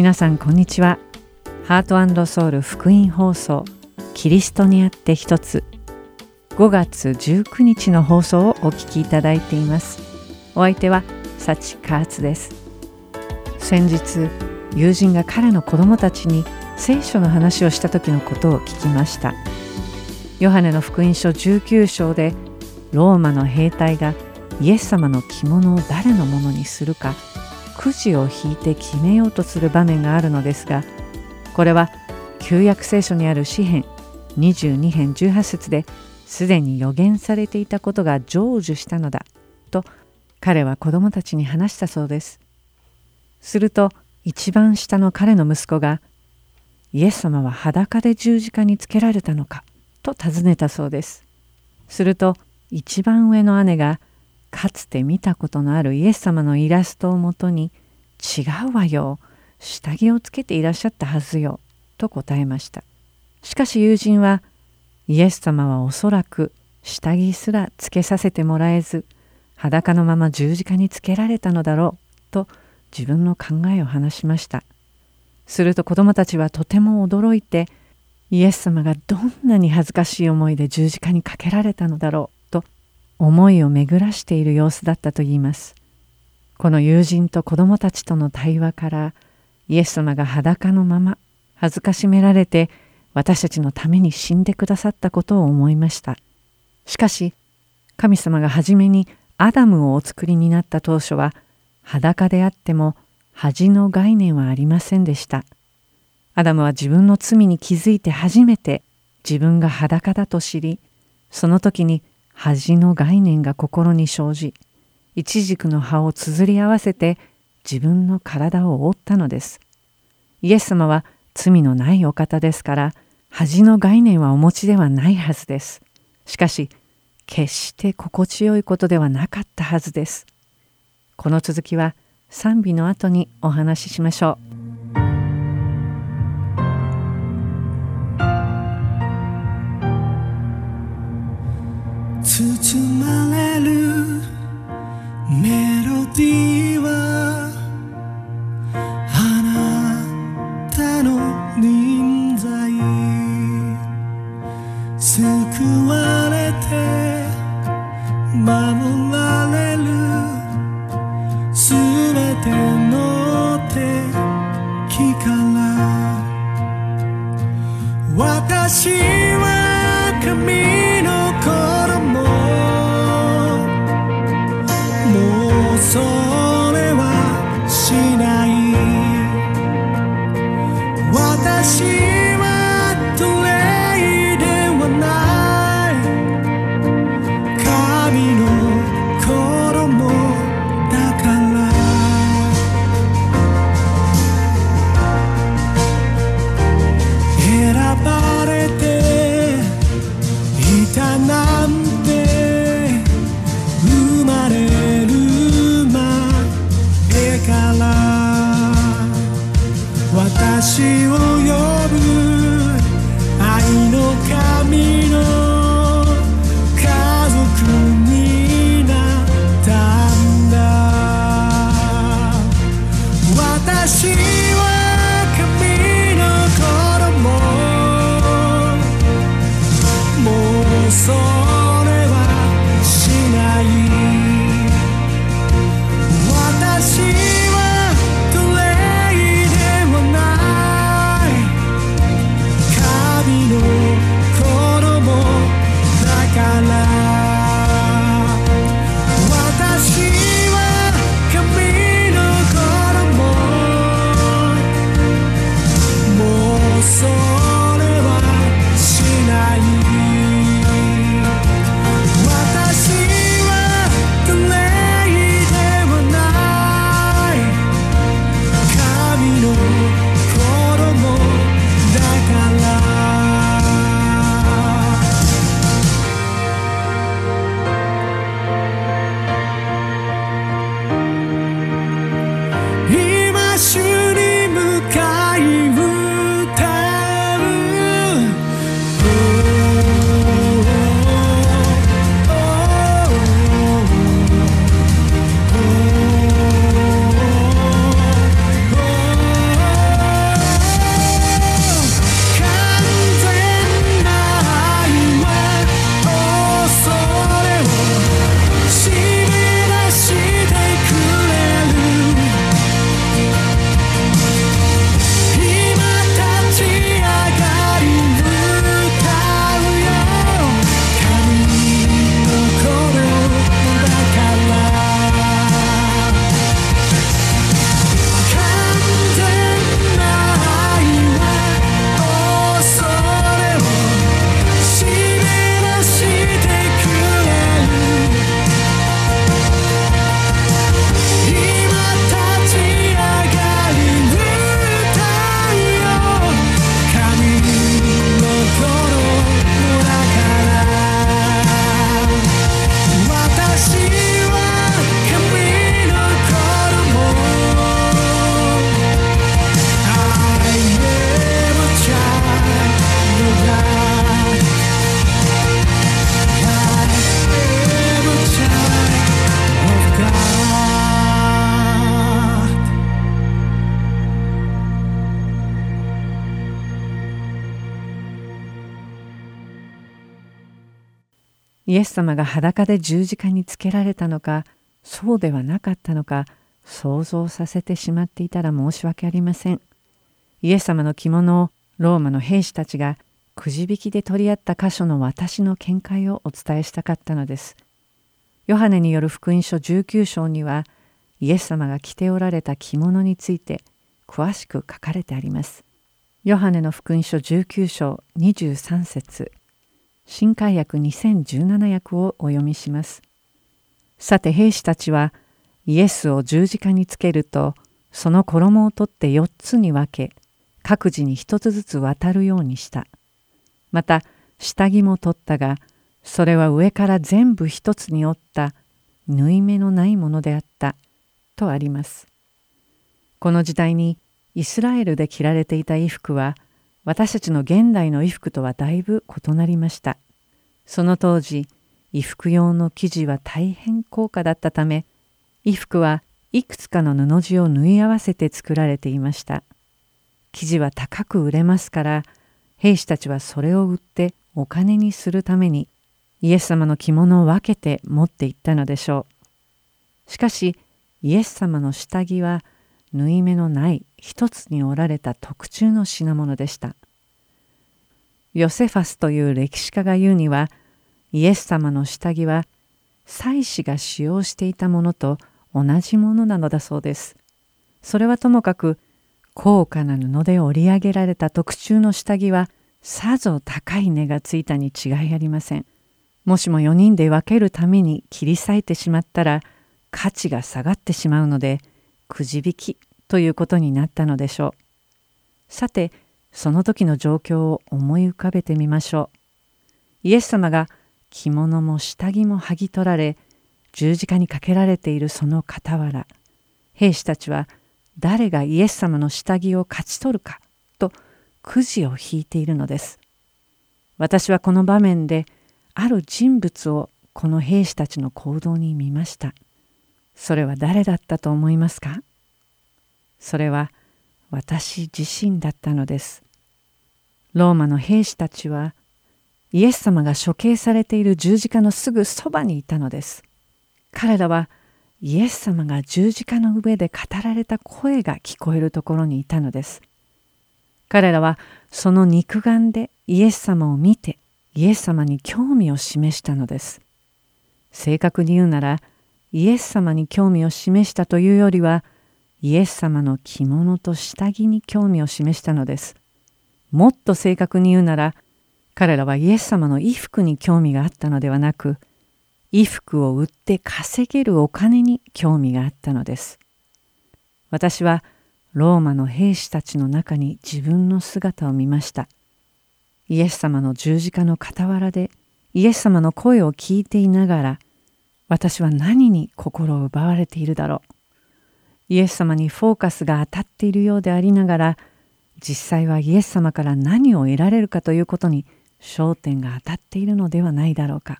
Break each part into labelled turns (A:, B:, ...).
A: 皆さんこんにちは。ハートソウル福音放送キリストにあって一つ。5月19日の放送をお聞きいただいています。お相手は幸カーツです。先日友人が彼の子供たちに聖書の話をした時のことを聞きました。ヨハネの福音書19章でローマの兵隊がイエス様の着物を誰のものにするかくじを引いて決めようとする場面があるのですがこれは旧約聖書にある詩編22編18節ですでに予言されていたことが成就したのだと彼は子供たちに話したそうです。すると一番下の彼の息子が「イエス様は裸で十字架につけられたのか?」と尋ねたそうです。すると一番上の姉がかつて見たことのあるイエス様のイラストをもとに「違うわよ下着をつけていらっしゃったはずよ」と答えました。しかし友人はイエス様はおそらく下着すらつけさせてもらえず裸のまま十字架につけられたのだろうと自分の考えを話しました。すると子供たちはとても驚いてイエス様がどんなに恥ずかしい思いで十字架にかけられたのだろう思いを巡らしている様子だったといいます。この友人と子供たちとの対話からイエス様が裸のまま恥ずかしめられて私たちのために死んでくださったことを思いました。しかし神様が初めにアダムをお作りになった当初は裸であっても恥の概念はありませんでした。アダムは自分の罪に気づいて初めて自分が裸だと知りその時に恥の概念が心に生じ一軸の葉をつづり合わせて自分の体を覆ったのです。イエス様は罪のないお方ですから恥の概念はお持ちではないはずです。しかし決して心地よいことではなかったはずです。この続きは賛美の後にお話ししましょう。
B: 包まれるメロディーはあなたの臨在救われて守られるすべての敵から私は神
A: イエス様が裸で十字架につけられたのかそうではなかったのか想像させてしまっていたら申し訳ありません。イエス様の着物をローマの兵士たちがくじ引きで取り合った箇所の私の見解をお伝えしたかったのです。ヨハネによる福音書19章にはイエス様が着ておられた着物について詳しく書かれてあります。ヨハネの福音書19章23節新海訳2017訳をお読みします。さて兵士たちはイエスを十字架につけるとその衣を取って4つに分け各自に1つずつ渡るようにした。また下着も取ったがそれは上から全部一つに折った縫い目のないものであったとあります。この時代にイスラエルで着られていた衣服は私たちの現代の衣服とはだいぶ異なりました。その当時衣服用の生地は大変高価だったため衣服はいくつかの布地を縫い合わせて作られていました。生地は高く売れますから兵士たちはそれを売ってお金にするためにイエス様の着物を分けて持っていったのでしょう。しかしイエス様の下着は縫い目のない一つに折られた特注の品物でした。ヨセファスという歴史家が言うにはイエス様の下着は祭司が使用していたものと同じものなのだそうです。それはともかく高価な布で織り上げられた特注の下着はさぞ高い値がついたに違いありません。もしも4人で分けるために切り裂いてしまったら価値が下がってしまうのでくじ引きということになったのでしょう。さてその時の状況を思い浮かべてみましょう。イエス様が着物も下着も剥ぎ取られ十字架にかけられているその傍ら兵士たちは誰がイエス様の下着を勝ち取るかとくじを引いているのです。私はこの場面である人物をこの兵士たちの行動に見ました。それは誰だったと思いますか？それは私自身だったのです。ローマの兵士たちはイエス様が処刑されている十字架のすぐそばにいたのです。彼らはイエス様が十字架の上で語られた声が聞こえるところにいたのです。彼らはその肉眼でイエス様を見てイエス様に興味を示したのです。正確に言うならイエス様に興味を示したというよりはイエス様の着物と下着に興味を示したのです。もっと正確に言うなら彼らはイエス様の衣服に興味があったのではなく衣服を売って稼げるお金に興味があったのです。私はローマの兵士たちの中に自分の姿を見ました。イエス様の十字架の傍らでイエス様の声を聞いていながら私は何に心を奪われているだろう。イエス様にフォーカスが当たっているようでありながら実際はイエス様から何を得られるかということに焦点が当たっているのではないだろうか。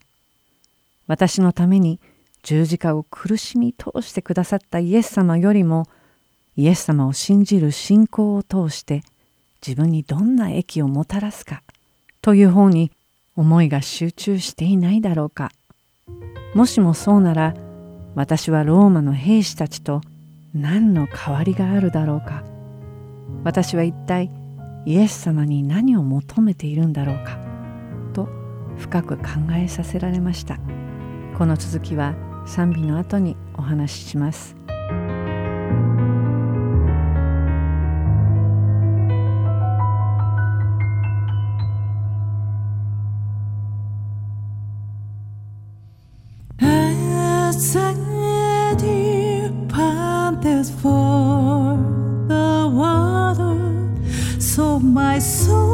A: 私のために十字架を苦しみ通してくださったイエス様よりもイエス様を信じる信仰を通して自分にどんな益をもたらすかという方に思いが集中していないだろうか。もしもそうなら私はローマの兵士たちと何の変わりがあるだろうか。私は一体イエス様に何を求めているんだろうかと深く考えさせられました。この続きは賛美の後にお話しします。
B: My soul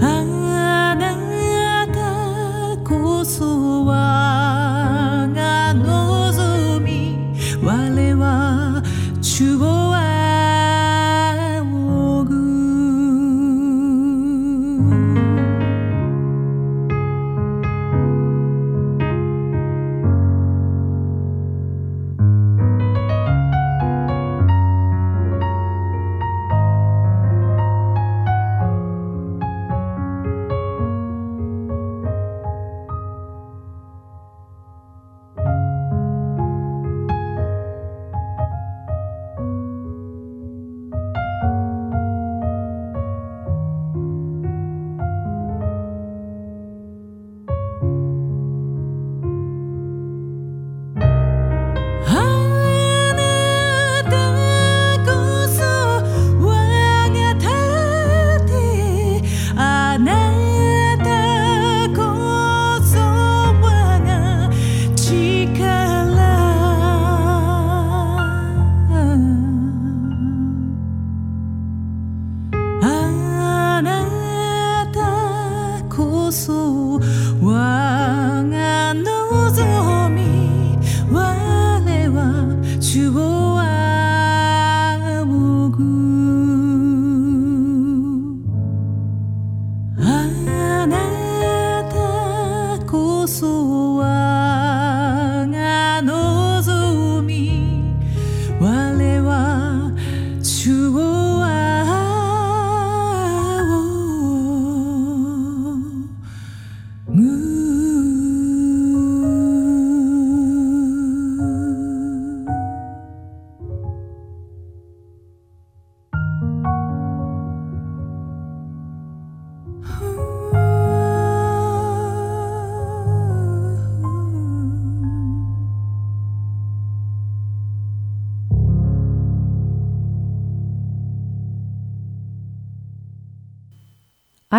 B: Ang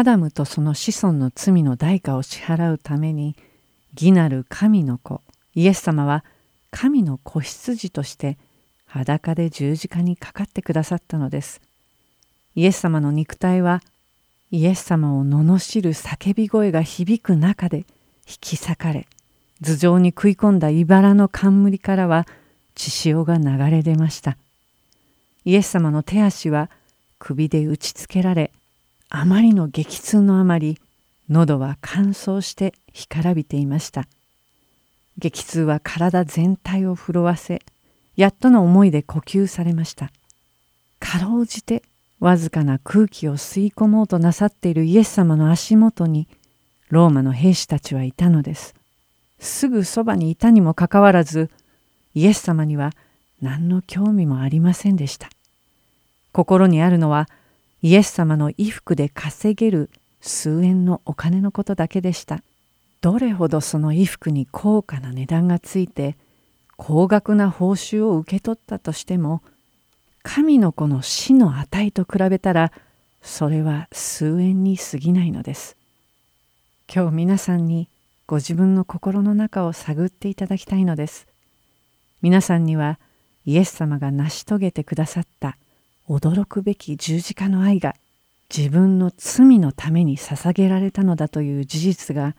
A: アダムとその子孫の罪の代価を支払うために義なる神の子イエス様は神の子羊として裸で十字架にかかってくださったのです。イエス様の肉体はイエス様を罵る叫び声が響く中で引き裂かれ頭上に食い込んだ茨の冠からは血潮が流れ出ました。イエス様の手足は首で打ちつけられあまりの激痛のあまり喉は乾燥して干からびていました。激痛は体全体を震わせやっとの思いで呼吸されました。かろうじてわずかな空気を吸い込もうとなさっているイエス様の足元にローマの兵士たちはいたのです。すぐそばにいたにもかかわらずイエス様には何の興味もありませんでした。心にあるのはイエス様の衣服で稼げる数円のお金のことだけでした。どれほどその衣服に高価な値段がついて高額な報酬を受け取ったとしても神の子の死の値と比べたらそれは数円に過ぎないのです。今日皆さんにご自分の心の中を探っていただきたいのです。皆さんにはイエス様が成し遂げてくださった驚くべき十字架の愛が自分の罪のために捧げられたのだという事実が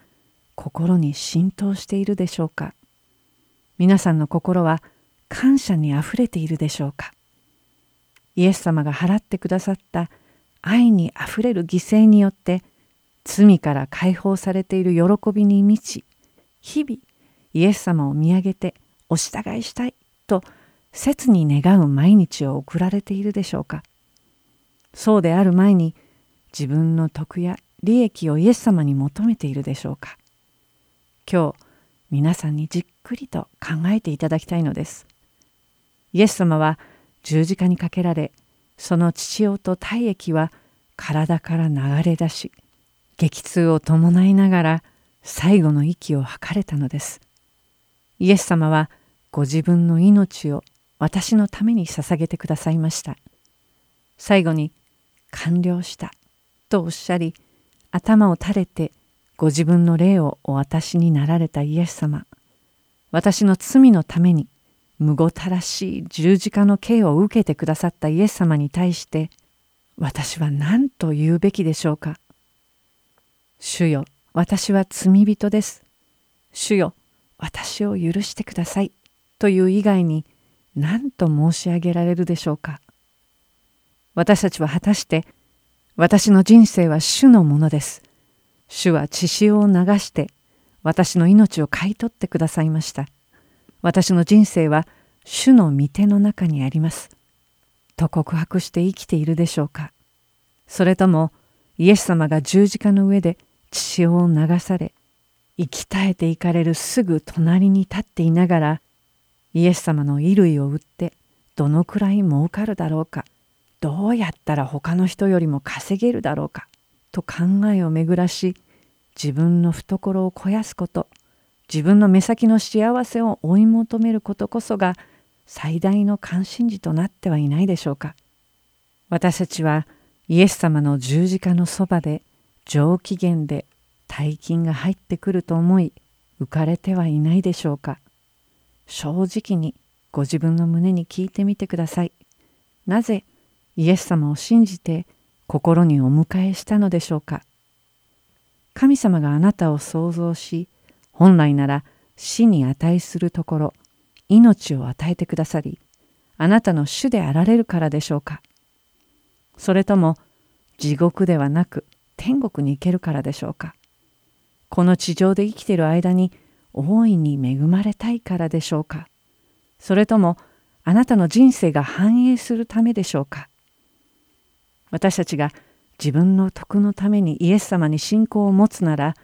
A: 心に浸透しているでしょうか。皆さんの心は感謝にあふれているでしょうか。イエス様が払ってくださった愛にあふれる犠牲によって罪から解放されている喜びに満ち日々イエス様を見上げてお従いしたいと切に願う毎日を送られているでしょうか？そうである前に自分の徳や利益をイエス様に求めているでしょうか？今日皆さんにじっくりと考えていただきたいのです。イエス様は十字架にかけられその父親と体液は体から流れ出し激痛を伴いながら最後の息を吐かれたのです。イエス様はご自分の命を私のために捧げてくださいました。最後に完了したとおっしゃり頭を垂れてご自分の霊をお渡しになられたイエス様。私の罪のためにむごたらしい十字架の刑を受けてくださったイエス様に対して私は何と言うべきでしょうか。主よ私は罪人です。主よ私を許してください。という以外に何と申し上げられるでしょうか私たちは果たして私の人生は主のものです。主は血潮を流して私の命を買い取ってくださいました。私の人生は主の御手の中にあります。と告白して生きているでしょうかそれともイエス様が十字架の上で血潮を流され生き絶えていかれるすぐ隣に立っていながらイエス様の衣類を売ってどのくらい儲かるだろうか。どうやったら他の人よりも稼げるだろうか。と考えを巡らし自分の懐を肥やすこと自分の目先の幸せを追い求めることこそが最大の関心事となってはいないでしょうか。私たちはイエス様の十字架のそばで上機嫌で大金が入ってくると思い浮かれてはいないでしょうか。正直にご自分の胸に聞いてみてください。なぜイエス様を信じて心にお迎えしたのでしょうか。神様があなたを創造し本来なら死に値するところ命を与えてくださりあなたの主であられるからでしょうか。それとも地獄ではなく天国に行けるからでしょうか。この地上で生きている間に大いに恵まれたいからでしょうかそれともあなたの人生が繁栄するためでしょうか私たちが自分の徳のためにイエス様に信仰を持つなら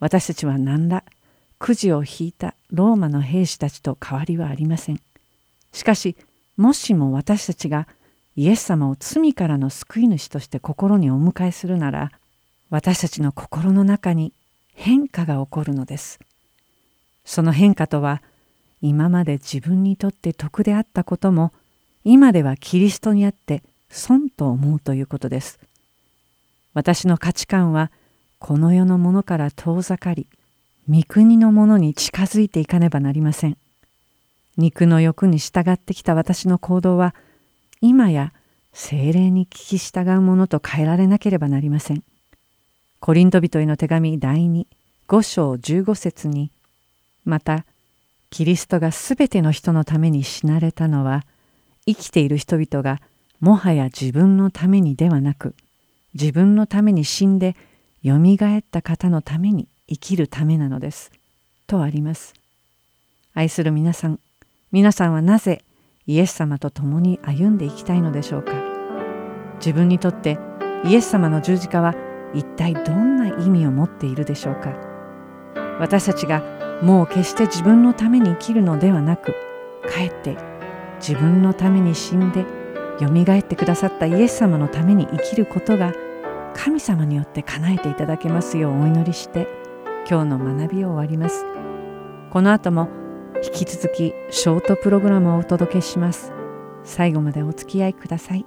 A: 私たちは何らくじを引いたローマの兵士たちと変わりはありません。しかしもしも私たちがイエス様を罪からの救い主として心にお迎えするなら私たちの心の中に変化が起こるのです。その変化とは今まで自分にとって得であったことも今ではキリストにあって損と思うということです。私の価値観はこの世のものから遠ざかり御国のものに近づいていかねばなりません。肉の欲に従ってきた私の行動は今や精霊に聞き従うものと変えられなければなりません。コリント人への手紙第2 5章15節にまたキリストがすべての人のために死なれたのは生きている人々がもはや自分のためにではなく自分のために死んでよみがえった方のために生きるためなのです。とあります。愛する皆さん、皆さんはなぜイエス様と共に歩んでいきたいのでしょうか自分にとってイエス様の十字架は一体どんな意味を持っているでしょうか私たちがもう決して自分のために生きるのではなくかえって自分のために死んでよみがえってくださったイエス様のために生きることが神様によって叶えていただけますようお祈りして今日の学びを終わります。この後も引き続きショートプログラムをお届けします。最後までお付き合いください。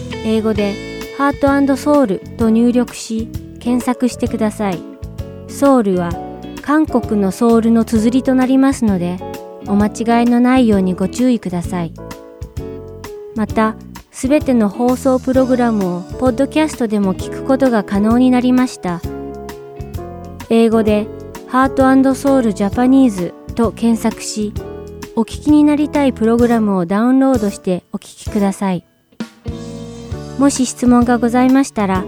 C: 英語でハートソウルと入力し検索してください。ソウルは韓国のソウルの綴りとなりますのでお間違いのないようにご注意ください。また、すべての放送プログラムをポッドキャストでも聞くことが可能になりました。英語でハートソウルジャパニーズと検索し、お聞きになりたいプログラムをダウンロードしてお聞きください。もし質問がございましたら、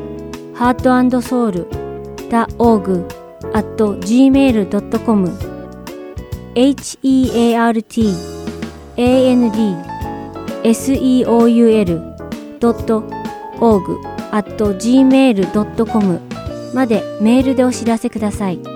C: heartandsoul.org at gmail.com heart and seoul.org at gmail.com までメールでお知らせください。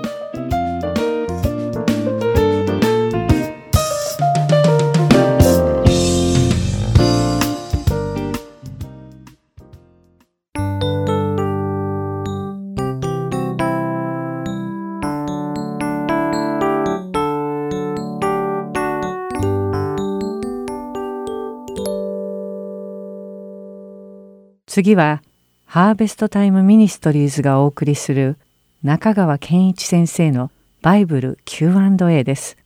A: 次は Harvest Time Ministries がお送りする中川健一先生のバイブル Q&A です。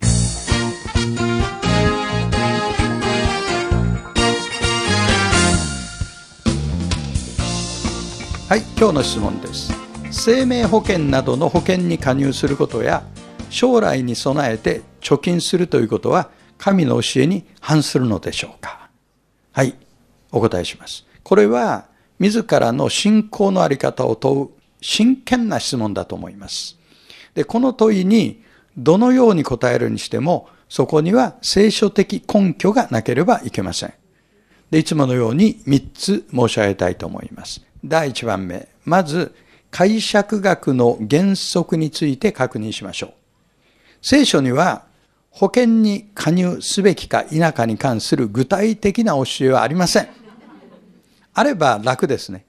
D: はい、今日の質問です。生命保険などの保険に加入することや将来に備えて貯金するということは神の教えに反するのでしょうかはい、お答えします。これは自らの信仰のあり方を問う真剣な質問だと思います。で、この問いにどのように答えるにしても、そこには聖書的根拠がなければいけません。で、いつものように3つ申し上げたいと思います。第1番目。まず、解釈学の原則について確認しましょう。聖書には保険に加入すべきか否かに関する具体的な教えはありません。あれば楽ですね。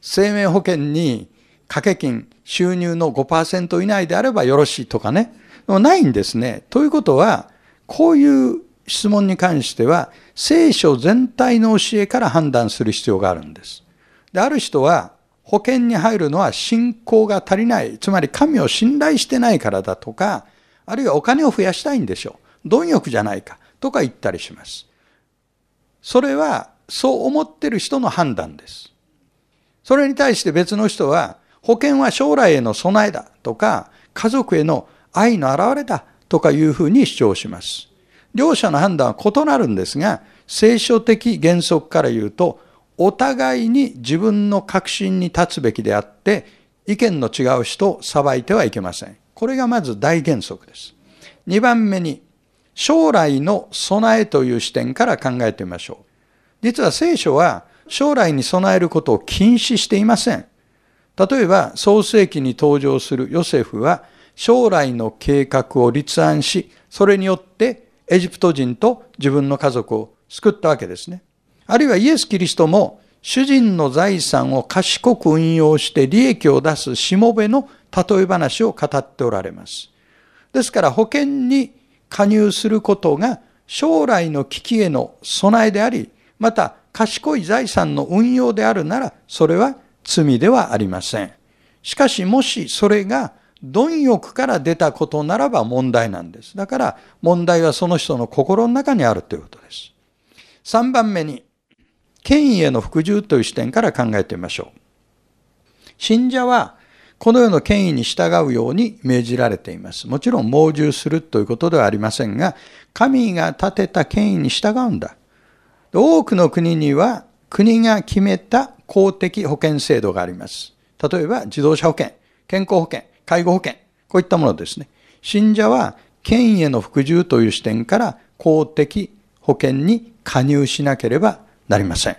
D: 生命保険に掛け金、収入の5%以内であればよろしいとかね。もないんですね。ということは、こういう質問に関しては、聖書全体の教えから判断する必要があるんです。で、ある人は、保険に入るのは信仰が足りない、つまり神を信頼してないからだとか、あるいはお金を増やしたいんでしょう。貪欲じゃないか、とか言ったりします。それは、そう思ってる人の判断です。それに対して別の人は、保険は将来への備えだとか、家族への愛の表れだとかいうふうに主張します。両者の判断は異なるんですが、聖書的原則から言うと、お互いに自分の確信に立つべきであって、意見の違う人を裁いてはいけません。これがまず大原則です。二番目に、将来の備えという視点から考えてみましょう。実は聖書は将来に備えることを禁止していません。例えば、創世記に登場するヨセフは、将来の計画を立案し、それによってエジプト人と自分の家族を救ったわけですね。あるいはイエス・キリストも主人の財産を賢く運用して利益を出すしもべの例え話を語っておられます。ですから保険に加入することが将来の危機への備えであり、また賢い財産の運用であるなら、それは罪ではありません。しかしもしそれが貪欲から出たことならば問題なんです。だから問題はその人の心の中にあるということです。3番目に、権威への服従という視点から考えてみましょう。信者はこの世の権威に従うように命じられています。もちろん盲従するということではありませんが、神が立てた権威に従うんだ。多くの国には国が決めた公的保険制度があります。例えば自動車保険、健康保険、介護保険、こういったものですね。信者は権威への服従という視点から公的保険に加入しなければなりません。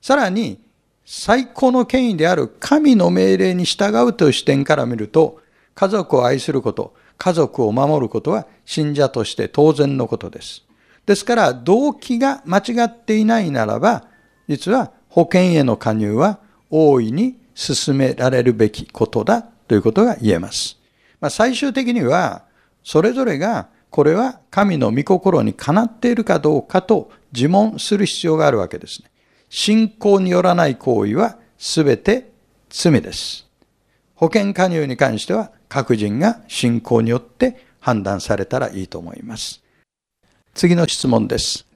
D: さらに、最高の権威である神の命令に従うという視点から見ると、家族を愛すること、家族を守ることは信者として当然のことです。ですから、動機が間違っていないならば、実は保険への加入は大いに進められるべきことだということが言えます。まあ、最終的には、それぞれがこれは神の御心にかなっているかどうかと自問する必要があるわけですね。信仰によらない行為は全て罪です。保険加入に関しては各人が信仰によって判断されたらいいと思います。次の質問です。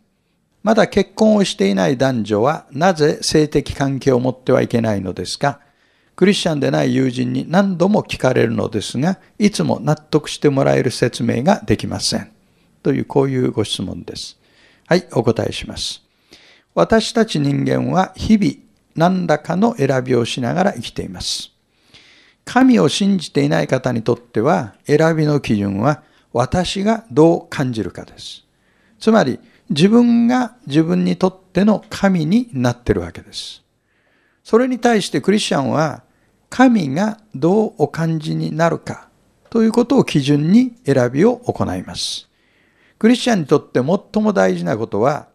D: まだ結婚をしていない男女はなぜ性的関係を持ってはいけないのですか？クリスチャンでない友人に何度も聞かれるのですが、いつも納得してもらえる説明ができません。という、こういうご質問です。はい、お答えします。私たち人間は日々何らかの選びをしながら生きています。神を信じていない方にとっては選びの基準は私がどう感じるかです。つまり自分が自分にとっての神になってるわけです。それに対してクリスチャンは神がどうお感じになるかということを基準に選びを行います。クリスチャンにとって最も大事なことは、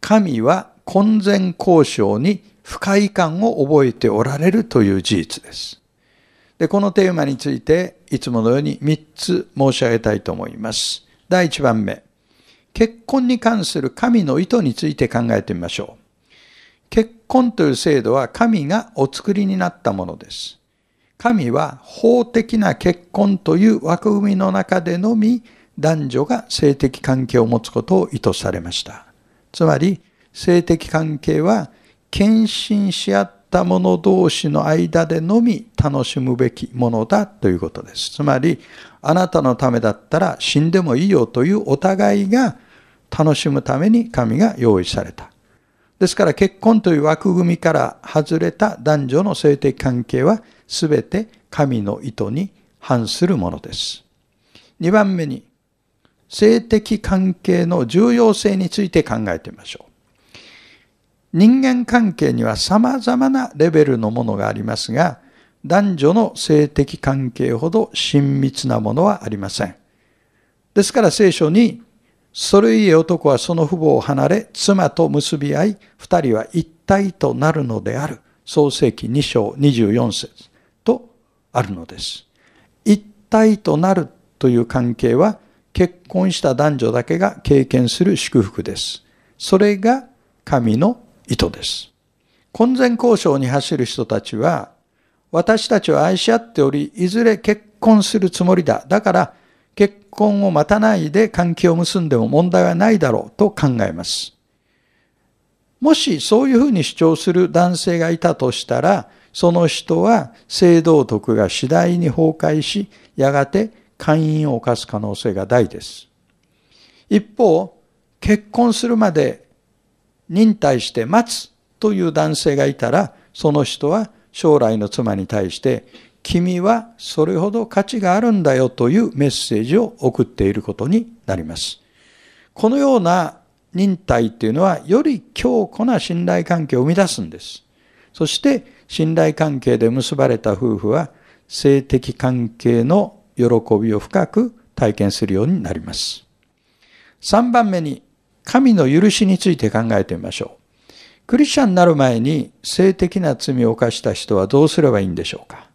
D: 神は婚前交渉に不快感を覚えておられるという事実です。で、このテーマについて、いつものように3つ申し上げたいと思います。第1番目、結婚に関する神の意図について考えてみましょう。結婚という制度は神がお作りになったものです。神は法的な結婚という枠組みの中でのみ男女が性的関係を持つことを意図されました。つまり性的関係は献身し合った者同士の間でのみ楽しむべきものだということです。つまりあなたのためだったら死んでもいいよというお互いが楽しむために神が用意された。ですから結婚という枠組みから外れた男女の性的関係は全て神の意図に反するものです。2番目に、性的関係の重要性について考えてみましょう。人間関係には様々なレベルのものがありますが、男女の性的関係ほど親密なものはありません。ですから聖書に、それゆえ男はその父母を離れ、妻と結び合い、二人は一体となるのである。創世記2章24節とあるのです。一体となるという関係は、結婚した男女だけが経験する祝福です。それが神の意図です。婚前交渉に走る人たちは、私たちは愛し合っており、いずれ結婚するつもりだ。だから、結婚を待たないで関係を結んでも問題はないだろうと考えます。もしそういうふうに主張する男性がいたとしたら、その人は性道徳が次第に崩壊し、やがて姦淫を犯す可能性が大です。一方、結婚するまで忍耐して待つという男性がいたら、その人は将来の妻に対して、君はそれほど価値があるんだよというメッセージを送っていることになります。このような忍耐っていうのは、より強固な信頼関係を生み出すんです。そして、信頼関係で結ばれた夫婦は、性的関係の喜びを深く体験するようになります。3番目に、神の許しについて考えてみましょう。クリスチャンになる前に性的な罪を犯した人はどうすればいいんでしょうか？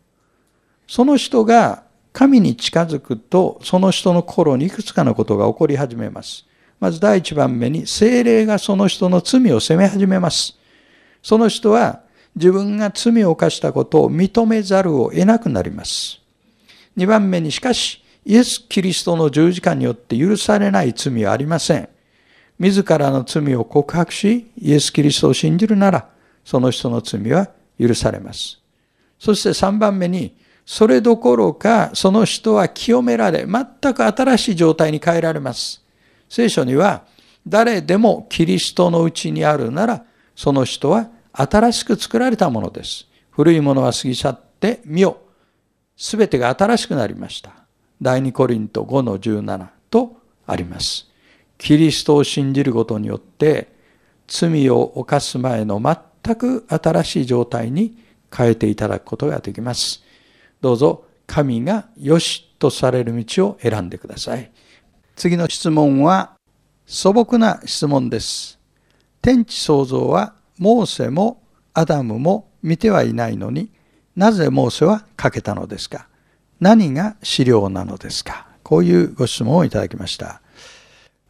D: その人が神に近づくと、その人の心にいくつかのことが起こり始めます。まず第一番目に、精霊がその人の罪を責め始めます。その人は自分が罪を犯したことを認めざるを得なくなります。二番目に、しかし、イエス・キリストの十字架によって許されない罪はありません。自らの罪を告白し、イエス・キリストを信じるなら、その人の罪は許されます。そして三番目に、それどころか、その人は清められ、全く新しい状態に変えられます。聖書には、誰でもキリストのうちにあるなら、その人は新しく作られたものです。古いものは過ぎ去って見よ。すべてが新しくなりました。第二コリント5の17とあります。キリストを信じることによって罪を犯す前の全く新しい状態に変えていただくことができます。どうぞ神が良しとされる道を選んでください。次の質問は素朴な質問です。天地創造はモーセもアダムも見てはいないのになぜモーセは書けたのですか？何が資料なのですか？こういうご質問をいただきました。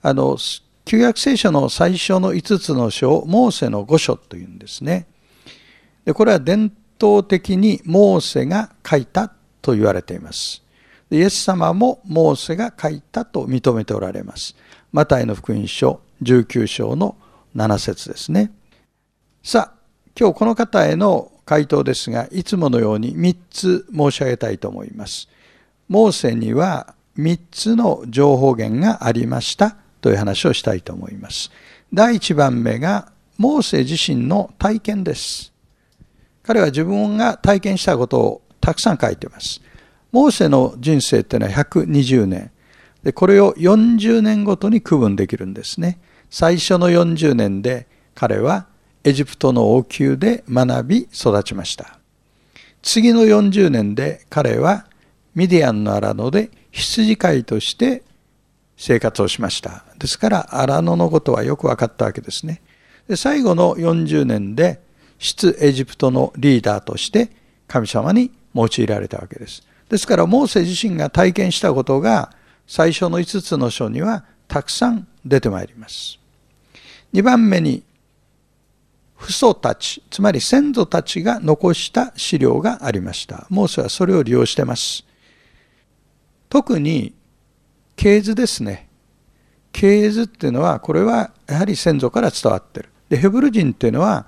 D: あの、旧約聖書の最初の5つの書をモーセの5書というんですね。でこれは伝統的にモーセが書いたと言われています。イエス様もモーセが書いたと認めておられます。マタイの福音書19章の7節ですね。さあ、今日この方への回答ですが、いつものように3つ申し上げたいと思います。モーセには3つの情報源がありましたという話をしたいと思います。第1番目が、モーセ自身の体験です。彼は自分が体験したことをたくさん書いています。モーセの人生っていうのは120年。でこれを40年ごとに区分できるんですね。最初の40年で彼はエジプトの王宮で学び育ちました。次の40年で彼はミディアンの荒野で羊飼いとして生活をしました。ですから荒野のことはよく分かったわけですね。で最後の40年で出エジプトのリーダーとして神様に用いられたわけです。ですからモーセ自身が体験したことが最初の5つの書にはたくさん出てまいります。2番目に父祖たち、つまり先祖たちが残した資料がありました。モーセはそれを利用してます。特に系図ですね。系図っていうのは、これはやはり先祖から伝わってる。で、ヘブル人っていうのは、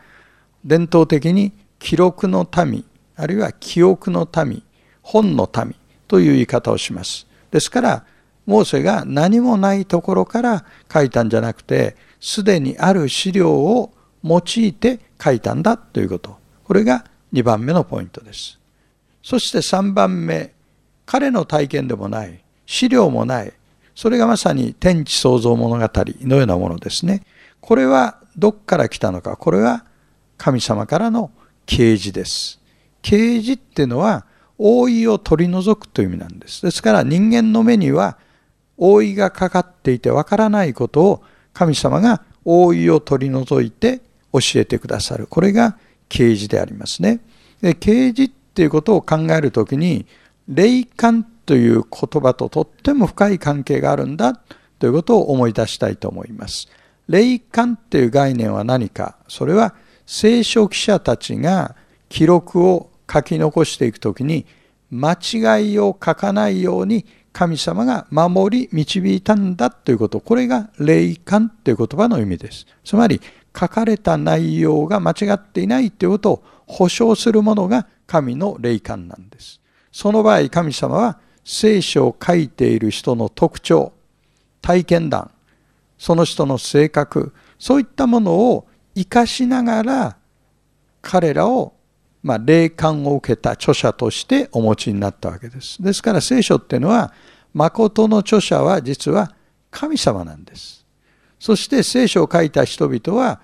D: 伝統的に記録の民、あるいは記憶の民、本の民という言い方をします。ですから、モーセが何もないところから書いたんじゃなくて、すでにある資料を用いて書いたんだということ。これが2番目のポイントです。そして3番目、彼の体験でもない、資料もない、それがまさに天地創造物語のようなものですね。これはどっから来たのか。これは神様からの啓示です。
E: 啓示っていうのは覆いを取り除くという意味なんです。ですから人間の目には覆いがかかっていてわからないことを神様が覆いを取り除いて教えてくださる。これが啓示でありますね。で啓示っていうことを考えるときに霊感という言葉ととっても深い関係があるんだということを思い出したいと思います。霊感っていう概念は何かそれは聖書記者たちが記録を書き残していくときに間違いを書かないように神様が守り導いたんだということこれが霊感という言葉の意味ですつまり書かれた内容が間違っていないということを保証するものが神の霊感なんですその場合神様は聖書を書いている人の特徴体験談その人の性格そういったものを生かしながら彼らをまあ、霊感を受けた著者としてお持ちになったわけです。ですから聖書っていうのは、誠の著者は実は神様なんです。そして聖書を書いた人々は、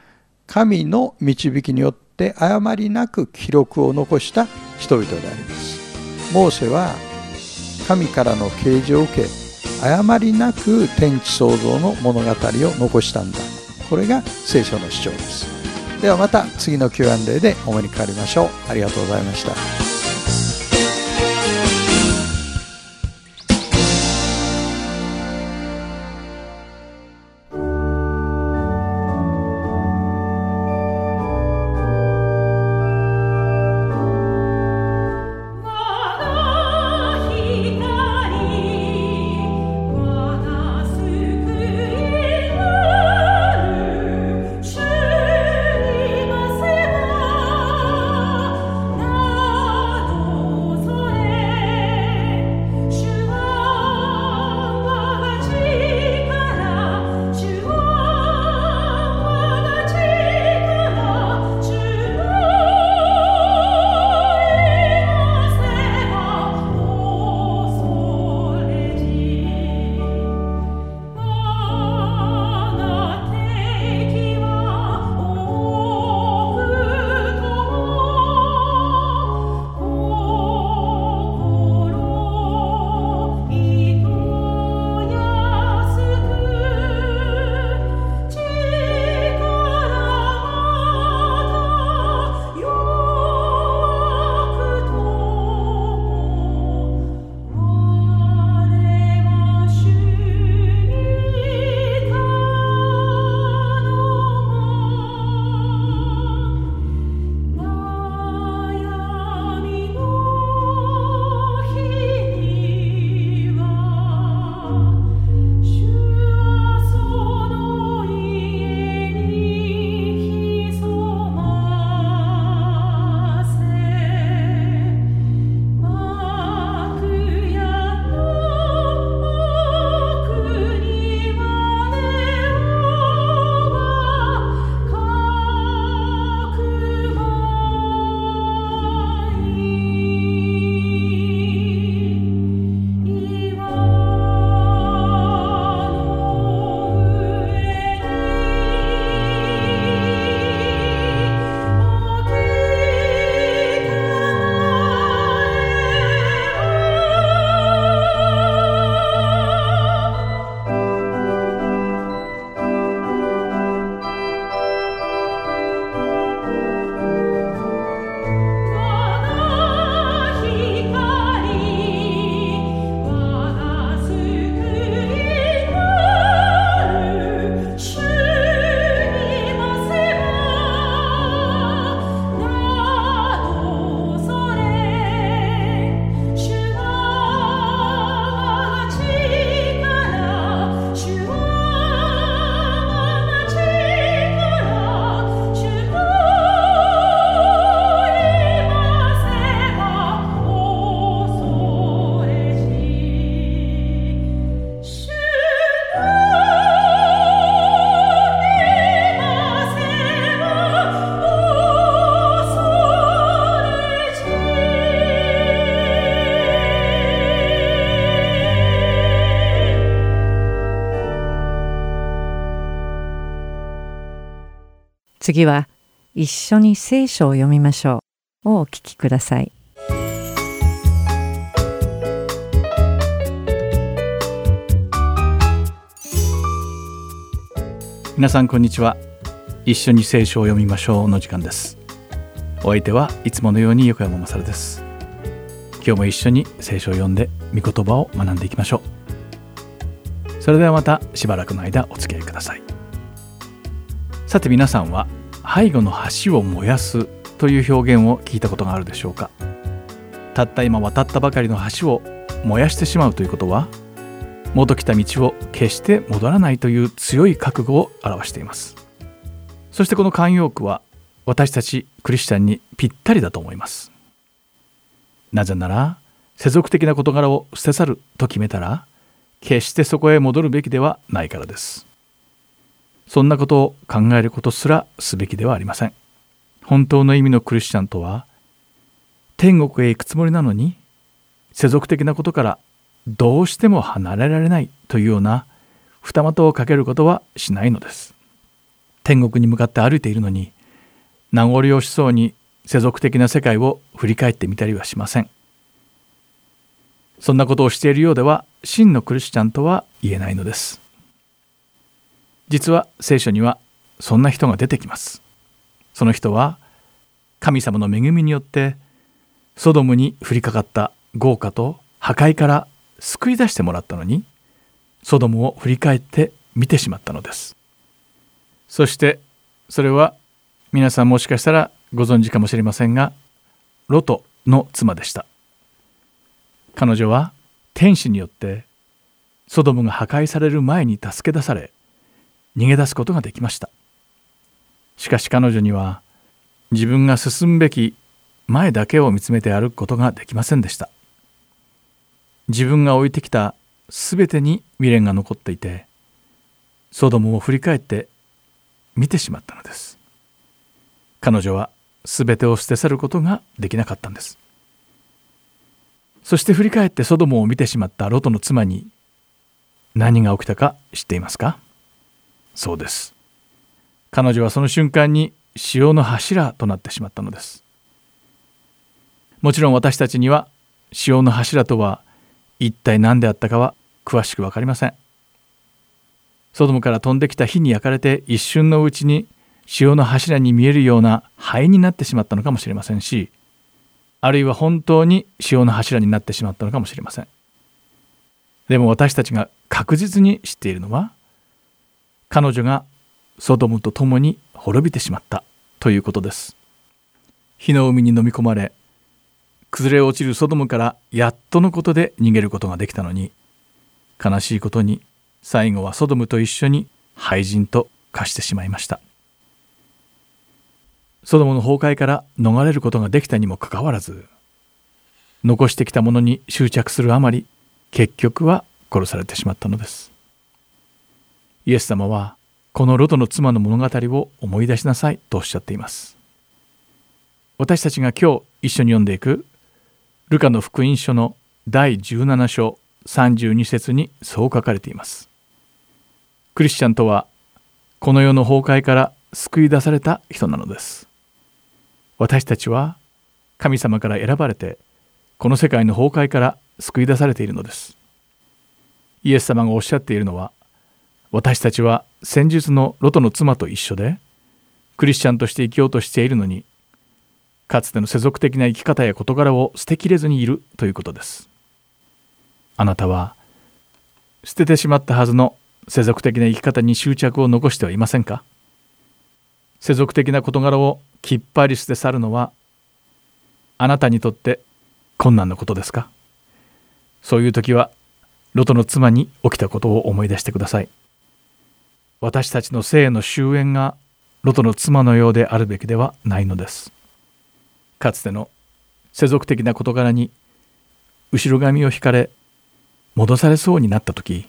E: 神の導きによって誤りなく記録を残した人々であります。モーセは神からの啓示を受け、誤りなく天地創造の物語を残したんだ。これが聖書の主張です。ではまた次の Q&A でお目にかかりましょう。ありがとうございました。
A: 次は一緒に聖書を読みましょう。をお聞きください。
F: 皆さんこんにちは。一緒に聖書を読みましょうの時間です。お相手はいつものように横山まさるです。今日も一緒に聖書を読んで御言葉を学んでいきましょう。それではまたしばらくの間お付き合いください。さて皆さんは背後の橋を燃やすという表現を聞いたことがあるでしょうか。たった今渡ったばかりの橋を燃やしてしまうということは元来た道を決して戻らないという強い覚悟を表しています。そしてこの慣用句は私たちクリスチャンにぴったりだと思います。なぜなら世俗的な事柄を捨て去ると決めたら決してそこへ戻るべきではないからです。そんなことを考えることすらすべきではありません本当の意味のクリスチャンとは天国へ行くつもりなのに世俗的なことからどうしても離れられないというような二股をかけることはしないのです。天国に向かって歩いているのに名残惜しそうに世俗的な世界を振り返ってみたりはしません。そんなことをしているようでは真のクリスチャンとは言えないのです。実は聖書にはそんな人が出てきます。その人は神様の恵みによってソドムに降りかかった豪華と破壊から救い出してもらったのにソドムを振り返って見てしまったのですそしてそれは皆さんもしかしたらご存知かもしれませんがロトの妻でした彼女は天使によってソドムが破壊される前に助け出され逃げ出すことができました。しかし彼女には自分が進むべき前だけを見つめて歩くことができませんでした。自分が置いてきた全てに未練が残っていてソドムを振り返って見てしまったのです。彼女は全てを捨て去ることができなかったんです。そして振り返ってソドムを見てしまったロトの妻に何が起きたか知っていますか？そうです。彼女はその瞬間に潮の柱となってしまったのです。もちろん私たちには潮の柱とは一体何であったかは詳しく分かりません。ソドムから飛んできた火に焼かれて一瞬のうちに潮の柱に見えるような灰になってしまったのかもしれませんしあるいは本当に潮の柱になってしまったのかもしれません。でも私たちが確実に知っているのは彼女がソドムと共に滅びてしまったということです。火の海に飲み込まれ崩れ落ちるソドムからやっとのことで逃げることができたのに悲しいことに最後はソドムと一緒に廃人と化してしまいました。ソドムの崩壊から逃れることができたにもかかわらず残してきたものに執着するあまり結局は殺されてしまったのです。イエス様はこのロトの妻の物語を思い出しなさいとおっしゃっています私たちが今日一緒に読んでいくルカの福音書の第17章32節にそう書かれています。クリスチャンとはこの世の崩壊から救い出された人なのです。私たちは神様から選ばれてこの世界の崩壊から救い出されているのです。イエス様がおっしゃっているのは私たちは先日のロトの妻と一緒でクリスチャンとして生きようとしているのにかつての世俗的な生き方や事柄を捨てきれずにいるということです。あなたは捨ててしまったはずの世俗的な生き方に執着を残してはいませんか？世俗的な事柄をきっぱり捨て去るのはあなたにとって困難なことですか？そういう時はロトの妻に起きたことを思い出してください。私たちの性の終焉がロトの妻のようであるべきではないのです。かつての世俗的な事柄に後ろ髪を引かれ戻されそうになった時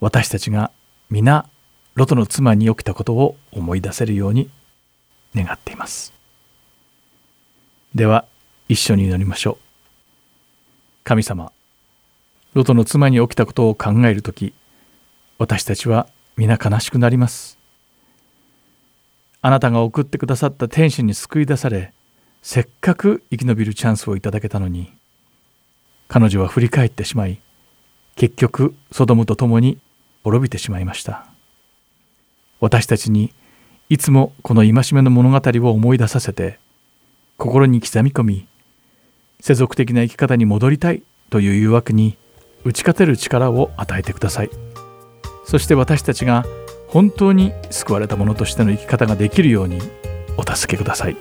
F: 私たちが皆ロトの妻に起きたことを思い出せるように願っています。では一緒に祈りましょう。神様ロトの妻に起きたことを考える時私たちは皆悲しくなります。あなたが送ってくださった天使に救い出されせっかく生き延びるチャンスをいただけたのに彼女は振り返ってしまい結局ソドムと共に滅びてしまいました。私たちにいつもこの戒めの物語を思い出させて心に刻み込み世俗的な生き方に戻りたいという誘惑に打ち勝てる力を与えてください。そして私たちが本当に救われた者としての生き方ができるようにお助けください。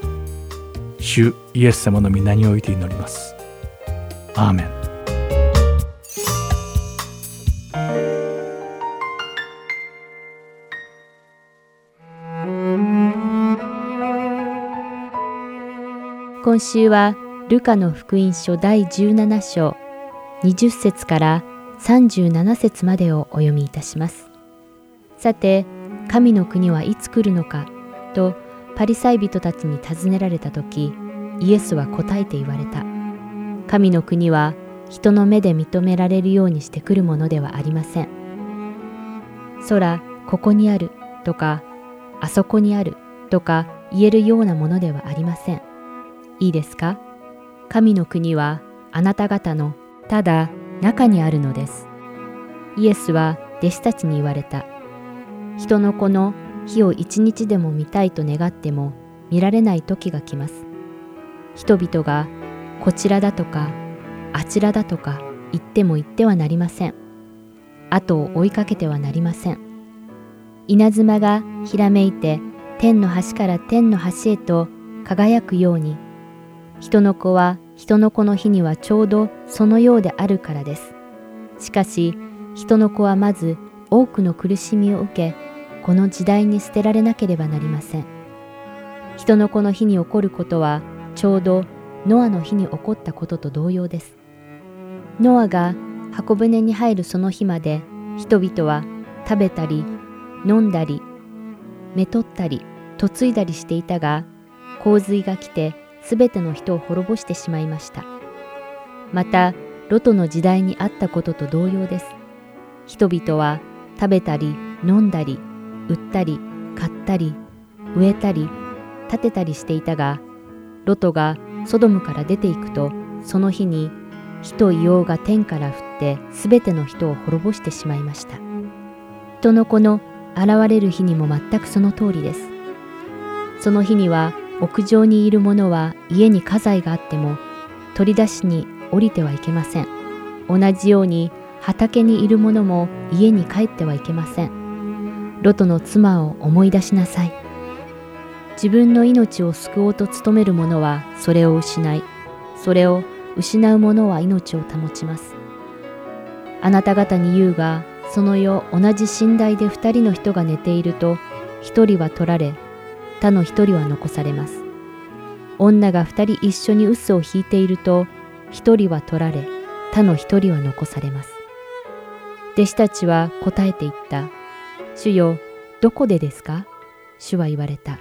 F: 主イエス様の皆において祈ります。アーメン。
G: 今週はルカの福音書第17章20節から37節までをお読みいたします。さて、神の国はいつ来るのか？とパリサイ人たちに尋ねられた時、イエスは答えて言われた。神の国は人の目で認められるようにしてくるものではありません。空、ここにあるとか、あそこにあるとか言えるようなものではありません。いいですか？神の国はあなた方のただ中にあるのです。イエスは弟子たちに言われた。人の子の火を一日でも見たいと願っても見られない時が来ます。人々がこちらだとかあちらだとか言っても言ってはなりません。後を追いかけてはなりません。稲妻がひらめいて天の端から天の端へと輝くように人の子は人の子の日にはちょうどそのようであるからです。しかし人の子はまず多くの苦しみを受け、この時代に捨てられなければなりません。人の子の日に起こることはちょうどノアの日に起こったことと同様です。ノアが箱舟に入るその日まで人々は食べたり飲んだりめとったり嫁いだりしていたが洪水が来てすべての人を滅ぼしてしまいました。また、ロトの時代にあったことと同様です。人々は食べたり飲んだり売ったり買ったり植えたり建てたりしていたが、ロトがソドムから出ていくと、その日に火と硫黄が天から降ってすべての人を滅ぼしてしまいました。人の子の現れる日にも全くその通りです。その日には屋上にいる者は家に家財があっても取り出しに降りてはいけません。同じように畑にいる者も家に帰ってはいけません。ロトの妻を思い出しなさい。自分の命を救おうと努める者はそれを失い、それを失う者は命を保ちます。あなた方に言うが、その夜同じ寝台で二人の人が寝ていると、一人は取られ、他の一人は残されます。女が二人一緒に臼を引いていると、一人は取られ、他の一人は残されます。弟子たちは答えて言った。主よ、どこでですか？主は言われた。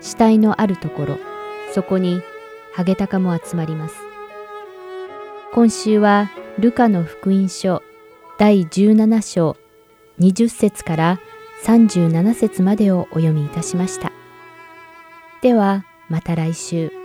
G: 死体のあるところ、そこにハゲタカも集まります。今週はルカの福音書第17章20節から37節までをお読みいたしました。では、また来週。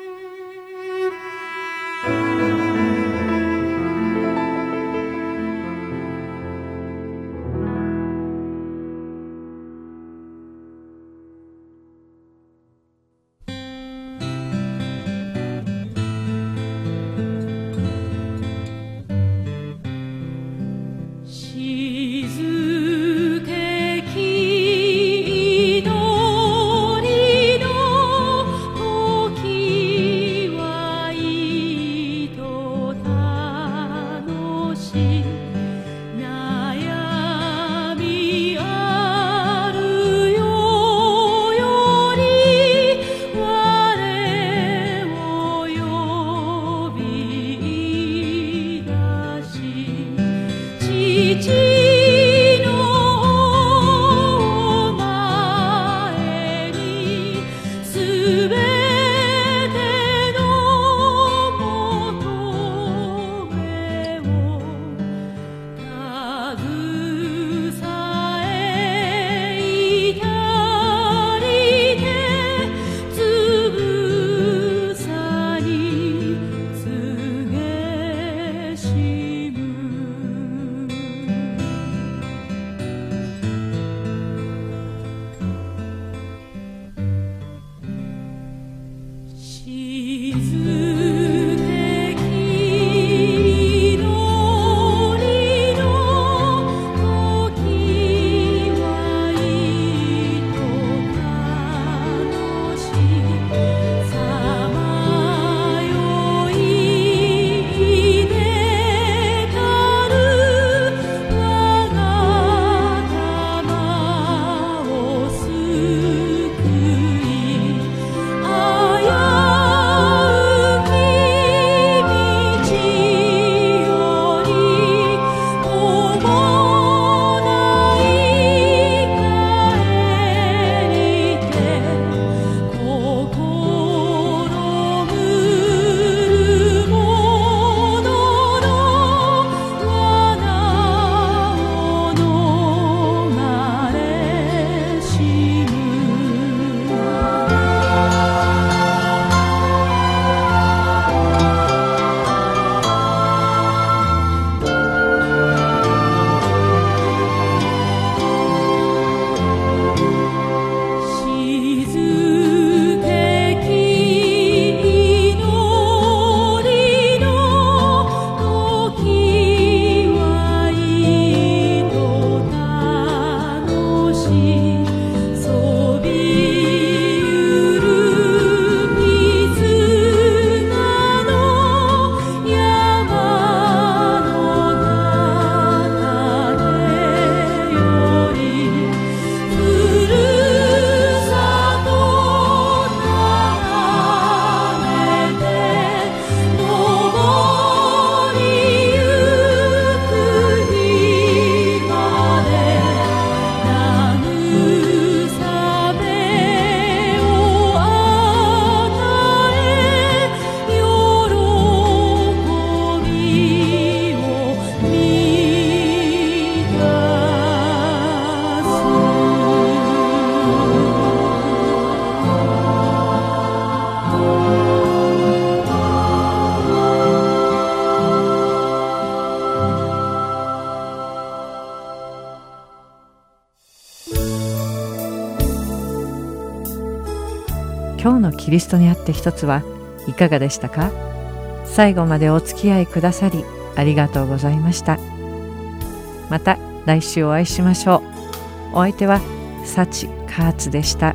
A: キリストにあって一つはいかがでしたか？最後までお付き合いくださりありがとうございました。また来週お会いしましょう。お相手は幸カーツでした。